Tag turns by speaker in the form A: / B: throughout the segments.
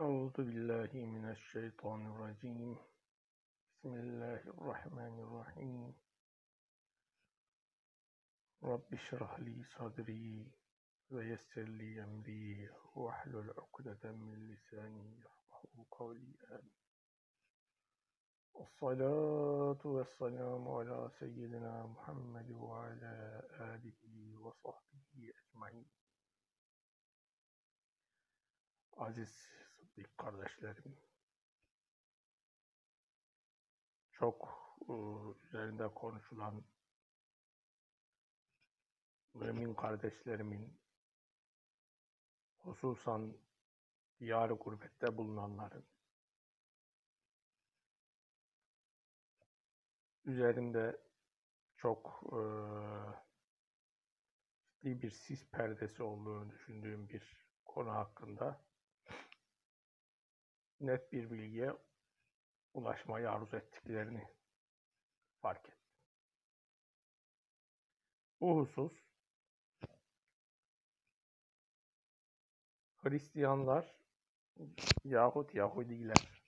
A: أعوذ بالله من الشيطان الرجيم. بسم الله الرحمن الرحيم. رب اشرح لي صدري ويسر لي أمري واحلل عقدة من لساني يفقه قولي. آمين. الصلاة والسلام على سيدنا محمد وعلى آله وصحبه أجمعين. Aziz Sıddık kardeşlerim, çok e, üzerinde konuşulan mümin kardeşlerimin, hususan diyar gurbette bulunanların üzerinde çok e, bir sis perdesi olduğunu düşündüğüm bir konu hakkında net bir bilgiye ulaşmayı arzu ettiklerini fark ettim. Bu husus Hristiyanlar yahut Yahudiler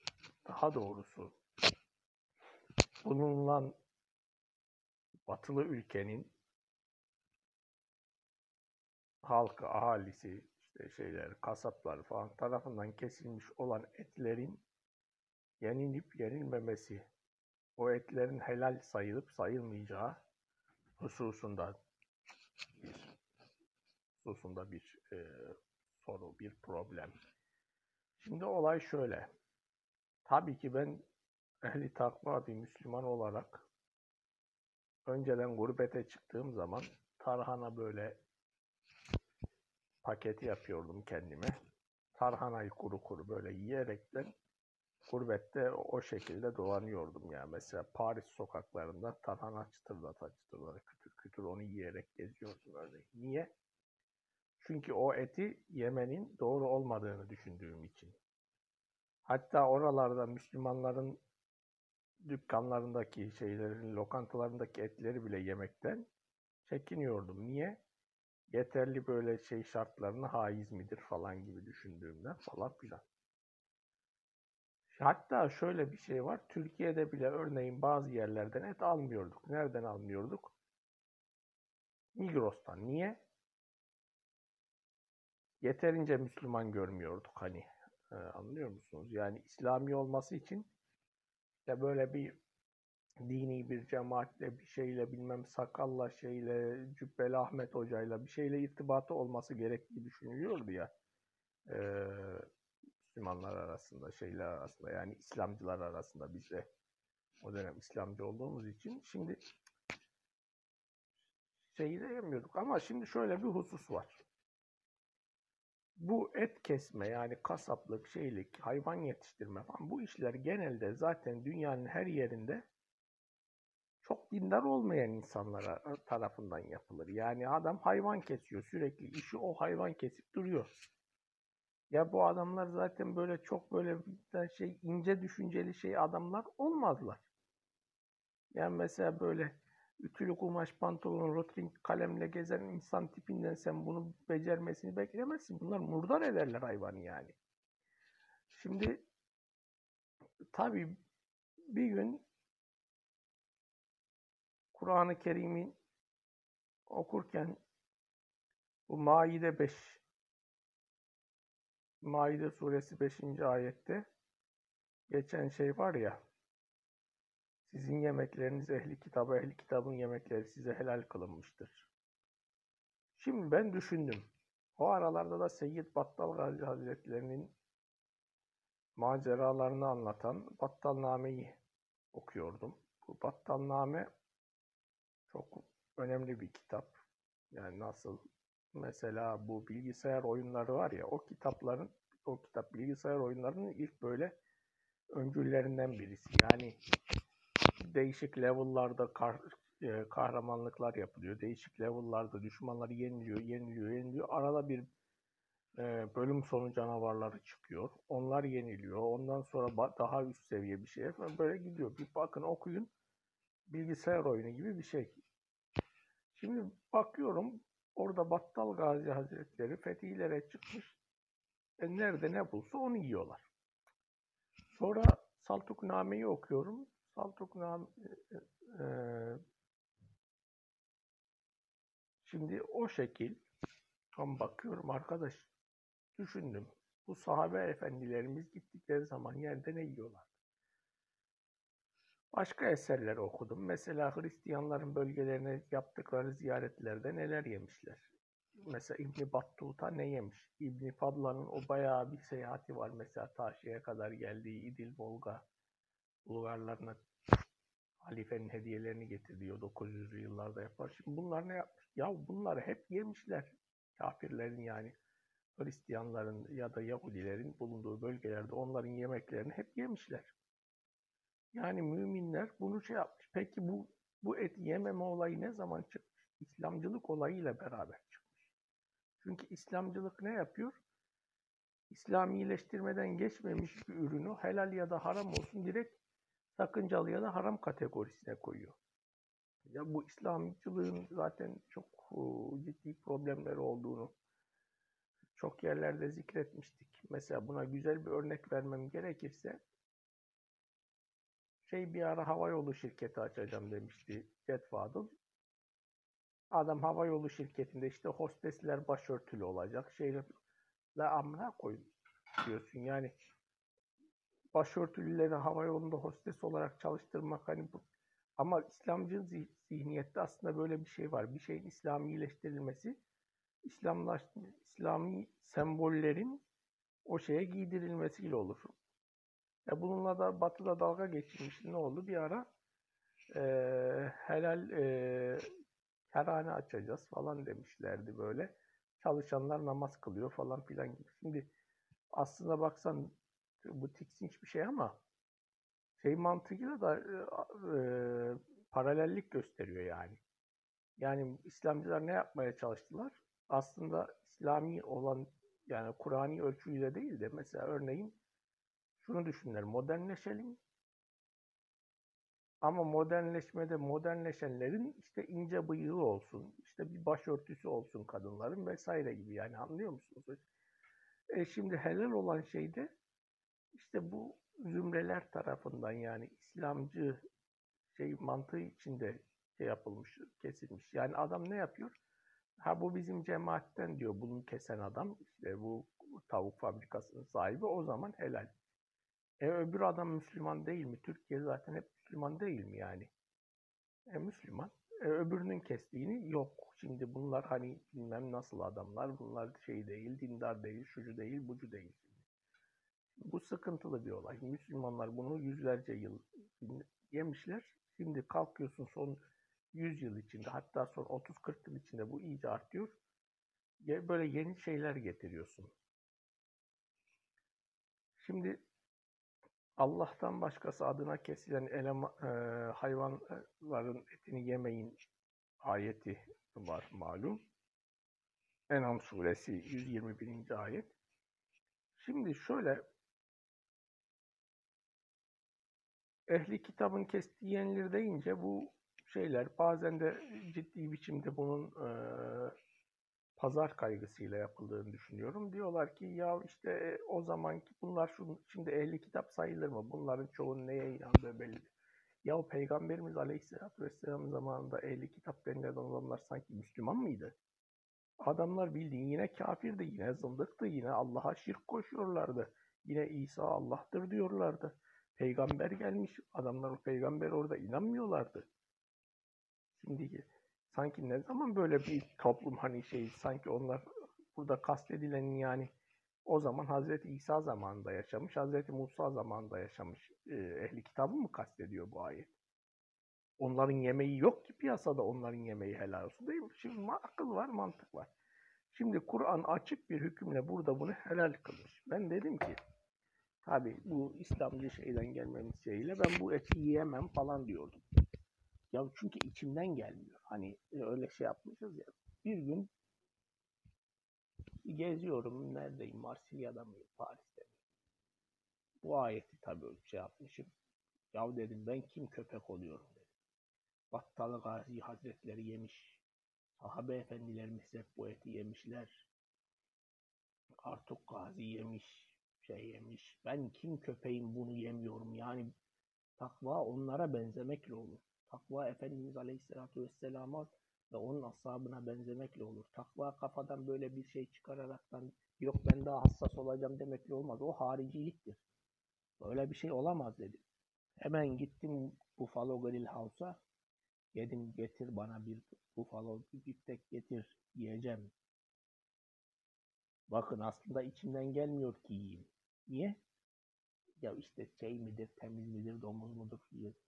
A: daha doğrusu bulunan batılı ülkenin halkı, ahalisi, işte şeyler, kasaplar falan tarafından kesilmiş olan etlerin yenilip yenilmemesi, o etlerin helal sayılıp sayılmayacağı hususunda bir hususunda bir e, soru, bir problem. Şimdi olay şöyle. Tabii ki ben ehli takva bir Müslüman olarak önceden gurbete çıktığım zaman tarhana böyle paketi yapıyordum kendime. Tarhanayı kuru kuru böyle yiyerekten gurbette o şekilde dolanıyordum yani. Mesela Paris sokaklarında tarhana çıtırdata çıtırdata kütür kütür onu yiyerek geziyordum örneğin. Niye? Çünkü o eti yemenin doğru olmadığını düşündüğüm için. Hatta oralarda Müslümanların dükkanlarındaki şeylerin, lokantalarındaki etleri bile yemekten çekiniyordum. Niye? Yeterli böyle şey şartlarına haiz midir falan gibi düşündüğümden falan filan. Hatta şöyle bir şey var. Türkiye'de bile örneğin bazı yerlerden et almıyorduk. Nereden almıyorduk? Migros'tan. Niye? Yeterince Müslüman görmüyorduk hani. Ee, anlıyor musunuz? Yani İslami olması için ya böyle bir dini bir cemaatle bir şeyle bilmem sakalla şeyle Cübbeli Ahmet Hoca'yla bir şeyle irtibatı olması gerektiği düşünülüyordu ya e, Müslümanlar arasında şeyler arasında yani İslamcılar arasında biz de o dönem İslamcı olduğumuz için şimdi şeyi de yemiyorduk ama şimdi şöyle bir husus var. Bu et kesme yani kasaplık, şeylik, hayvan yetiştirme falan bu işler genelde zaten dünyanın her yerinde çok dindar olmayan insanlara tarafından yapılır. Yani adam hayvan kesiyor sürekli işi o hayvan kesip duruyor. Ya bu adamlar zaten böyle çok böyle şey ince düşünceli şey adamlar olmazlar. Yani mesela böyle ütülü kumaş pantolon, rotring kalemle gezen insan tipinden sen bunu becermesini beklemezsin. Bunlar murdar ederler hayvanı yani. Şimdi tabii bir gün Kur'an-ı Kerim'i okurken bu Maide 5 Maide suresi 5. ayette geçen şey var ya sizin yemekleriniz ehli kitaba, ehli kitabın yemekleri size helal kılınmıştır. Şimdi ben düşündüm. O aralarda da Seyyid Battal Gazi Hazretlerinin maceralarını anlatan Battalname'yi okuyordum. Bu Battalname çok önemli bir kitap. Yani nasıl mesela bu bilgisayar oyunları var ya o kitapların o kitap bilgisayar oyunlarının ilk böyle öncüllerinden birisi. Yani değişik level'larda kar, e, kahramanlıklar yapılıyor. Değişik level'larda düşmanları yeniliyor, yeniliyor, yeniliyor. Arada bir e, bölüm sonu canavarları çıkıyor. Onlar yeniliyor. Ondan sonra daha üst seviye bir şey. Böyle gidiyor. Bir bakın okuyun. Bilgisayar oyunu gibi bir şey. Şimdi bakıyorum orada Battal Gazi Hazretleri fethihlere çıkmış. E nerede ne bulsa onu yiyorlar. Sonra Saltukname'yi okuyorum. Saltukname e, e, şimdi o şekil tam bakıyorum arkadaş düşündüm. Bu sahabe efendilerimiz gittikleri zaman yerde ne yiyorlar? Başka eserler okudum. Mesela Hristiyanların bölgelerine yaptıkları ziyaretlerde neler yemişler. Mesela İbn Battuta ne yemiş? İbn Fadla'nın o bayağı bir seyahati var. Mesela ta şeye kadar geldiği İdil Volga Bulgarlarına halifenin hediyelerini getiriyor 900'lü yıllarda yapar. Şimdi bunlar ne yapmış? Ya bunları hep yemişler. Kafirlerin yani Hristiyanların ya da Yahudilerin bulunduğu bölgelerde onların yemeklerini hep yemişler. Yani müminler bunu şey yapmış. Peki bu bu et yememe olayı ne zaman çıkmış? İslamcılık olayıyla beraber çıkmış. Çünkü İslamcılık ne yapıyor? İslamileştirmeden geçmemiş bir ürünü helal ya da haram olsun direkt sakıncalı ya da haram kategorisine koyuyor. Ya bu İslamcılığın zaten çok ciddi problemleri olduğunu çok yerlerde zikretmiştik. Mesela buna güzel bir örnek vermem gerekirse şey bir ara havayolu şirketi açacağım demişti Jet Fadıl. Adam havayolu şirketinde işte hostesler başörtülü olacak. Şeyle la amına koyun diyorsun. Yani başörtülüleri havayolunda hostes olarak çalıştırmak hani bu ama İslamcı zihniyette aslında böyle bir şey var. Bir şeyin İslamileştirilmesi, İslamlaş, İslami sembollerin o şeye giydirilmesiyle olur. Ya bununla da Batı'da dalga geçilmiş. Ne oldu? Bir ara e, helal e, kerhane açacağız falan demişlerdi böyle. Çalışanlar namaz kılıyor falan filan gibi. Şimdi aslında baksan bu tiksinç bir şey ama şey mantığıyla da e, e, paralellik gösteriyor yani. Yani İslamcılar ne yapmaya çalıştılar? Aslında İslami olan yani Kur'an'i ölçüyle değil de mesela örneğin şunu düşünürler. Modernleşelim. Ama modernleşmede modernleşenlerin işte ince bıyığı olsun, işte bir başörtüsü olsun kadınların vesaire gibi yani anlıyor musunuz? E şimdi helal olan şeyde işte bu zümreler tarafından yani İslamcı şey mantığı içinde şey yapılmış, kesilmiş. Yani adam ne yapıyor? Ha bu bizim cemaatten diyor bunu kesen adam. işte bu tavuk fabrikasının sahibi o zaman helal. E öbür adam Müslüman değil mi? Türkiye zaten hep Müslüman değil mi yani? E Müslüman. E, öbürünün kestiğini yok. Şimdi bunlar hani bilmem nasıl adamlar. Bunlar şey değil, dindar değil, şucu değil, bucu değil. Bu sıkıntılı bir olay. Müslümanlar bunu yüzlerce yıl yemişler. Şimdi kalkıyorsun son 100 yıl içinde hatta son 30-40 yıl içinde bu iyice artıyor. Böyle yeni şeyler getiriyorsun. Şimdi Allah'tan başkası adına kesilen elema, e, hayvanların etini yemeyin ayeti var malum. Enam suresi 121. ayet. Şimdi şöyle ehli kitabın kestiği yenilir deyince bu şeyler bazen de ciddi biçimde bunun e, pazar kaygısıyla yapıldığını düşünüyorum. Diyorlar ki ya işte e, o zamanki bunlar şu, şimdi ehli kitap sayılır mı? Bunların çoğu neye inandığı belli. Ya Peygamberimiz Aleyhisselatü Vesselam zamanında ehli kitap denilen adamlar sanki Müslüman mıydı? Adamlar bildiğin yine kafirdi, yine zındıktı, yine Allah'a şirk koşuyorlardı. Yine İsa Allah'tır diyorlardı. Peygamber gelmiş, adamlar peygamber orada inanmıyorlardı. Şimdiki sanki ne zaman böyle bir toplum hani şey sanki onlar burada kastedilen yani o zaman Hazreti İsa zamanında yaşamış, Hazreti Musa zamanında yaşamış e, ehli kitabı mı kastediyor bu ayet? Onların yemeği yok ki piyasada onların yemeği helal olsun değil mi? Şimdi akıl var, mantık var. Şimdi Kur'an açık bir hükümle burada bunu helal kılmış. Ben dedim ki tabi bu İslamcı şeyden gelmemiz şeyle ben bu eti yiyemem falan diyordum. Ya çünkü içimden gelmiyor. Hani e, öyle şey yapmışız ya. Bir gün geziyorum. Neredeyim? Marsilya'da mıyım? Paris'te mi? Bu ayeti tabii şey yapmışım. Ya dedim ben kim köpek oluyorum dedim. Battalı Gazi Hazretleri yemiş. Sahabe efendilerimiz hep bu eti yemişler. Artık gazi yemiş, şey yemiş. Ben kim köpeğim bunu yemiyorum. Yani takva onlara benzemekle olur. Takva Efendimiz Aleyhisselatü Vesselam'a ve onun ashabına benzemekle olur. Takva kafadan böyle bir şey çıkararaktan yok ben daha hassas olacağım demekle olmaz. O hariciliktir. Öyle bir şey olamaz dedi. Hemen gittim Buffalo Grill House'a. Yedim getir bana bir buffalo biftek getir yiyeceğim. Bakın aslında içimden gelmiyor ki yiyeyim. Niye? Ya işte şey midir, temiz midir, domuz mudur?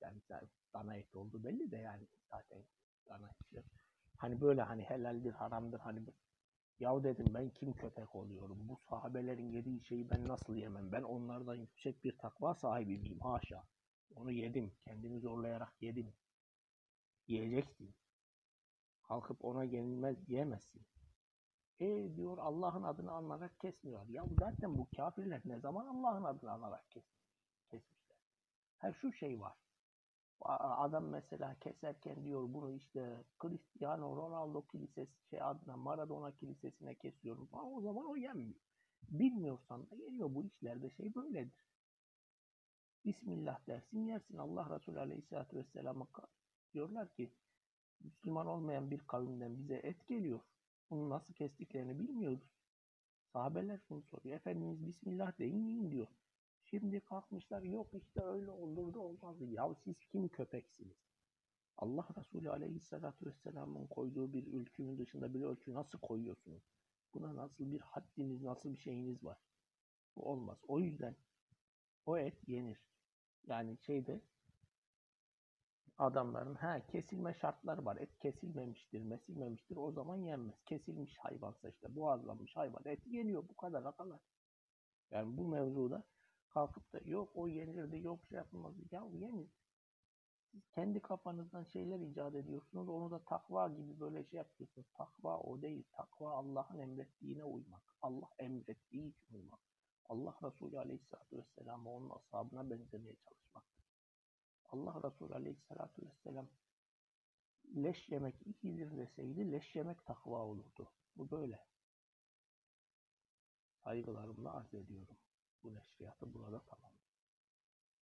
A: Yani dana eti oldu belli de yani zaten dana eti. Hani böyle hani helaldir, haramdır hani ya dedim ben kim köpek oluyorum? Bu sahabelerin yediği şeyi ben nasıl yemem? Ben onlardan yüksek bir takva sahibi miyim? Haşa. Onu yedim. Kendimi zorlayarak yedim. Yiyeceksin. Kalkıp ona yenilmez diyemezsin. E diyor Allah'ın adını anarak kesmiyor. Ya zaten bu kafirler ne zaman Allah'ın adını anarak kes, kesmişler? Her şu şey var. Adam mesela keserken diyor bunu işte Cristiano Ronaldo kilisesi şey adına Maradona kilisesine kesiyorum falan o zaman o yenmiyor. Bilmiyorsan da geliyor bu işlerde şey böyledir. Bismillah dersin yersin. Allah Resulü Aleyhisselatü Vesselam'a diyorlar ki Müslüman olmayan bir kavimden bize et geliyor. Bunu nasıl kestiklerini bilmiyoruz. Sahabeler şunu soruyor. Efendimiz Bismillah deyin yiyin diyor. Şimdi kalkmışlar yok işte öyle olurdu olmazdı. Ya siz kim köpeksiniz? Allah Resulü Aleyhisselatü Vesselam'ın koyduğu bir ülkünün dışında bir ölçü nasıl koyuyorsunuz? Buna nasıl bir haddiniz, nasıl bir şeyiniz var? Bu olmaz. O yüzden o et yenir. Yani şeyde adamların ha kesilme şartları var. Et kesilmemiştir, mesilmemiştir. O zaman yenmez. Kesilmiş hayvansa işte boğazlanmış hayvan eti geliyor. Bu kadar akalar. Yani bu mevzuda kalkıp da yok o yenirdi, yok şey yapılmaz. Ya yenir. Siz kendi kafanızdan şeyler icat ediyorsunuz. Onu da takva gibi böyle şey yapıyorsunuz. Takva o değil. Takva Allah'ın emrettiğine uymak. Allah emrettiği için uymak. Allah Resulü Aleyhisselatü Vesselam'a onun ashabına benzemeye çalışmak. Allah Resulü Aleyhisselatü Vesselam leş yemek iyidir deseydi leş yemek takva olurdu. Bu böyle. Saygılarımla arz ediyorum. Bu neşriyatı burada tamam.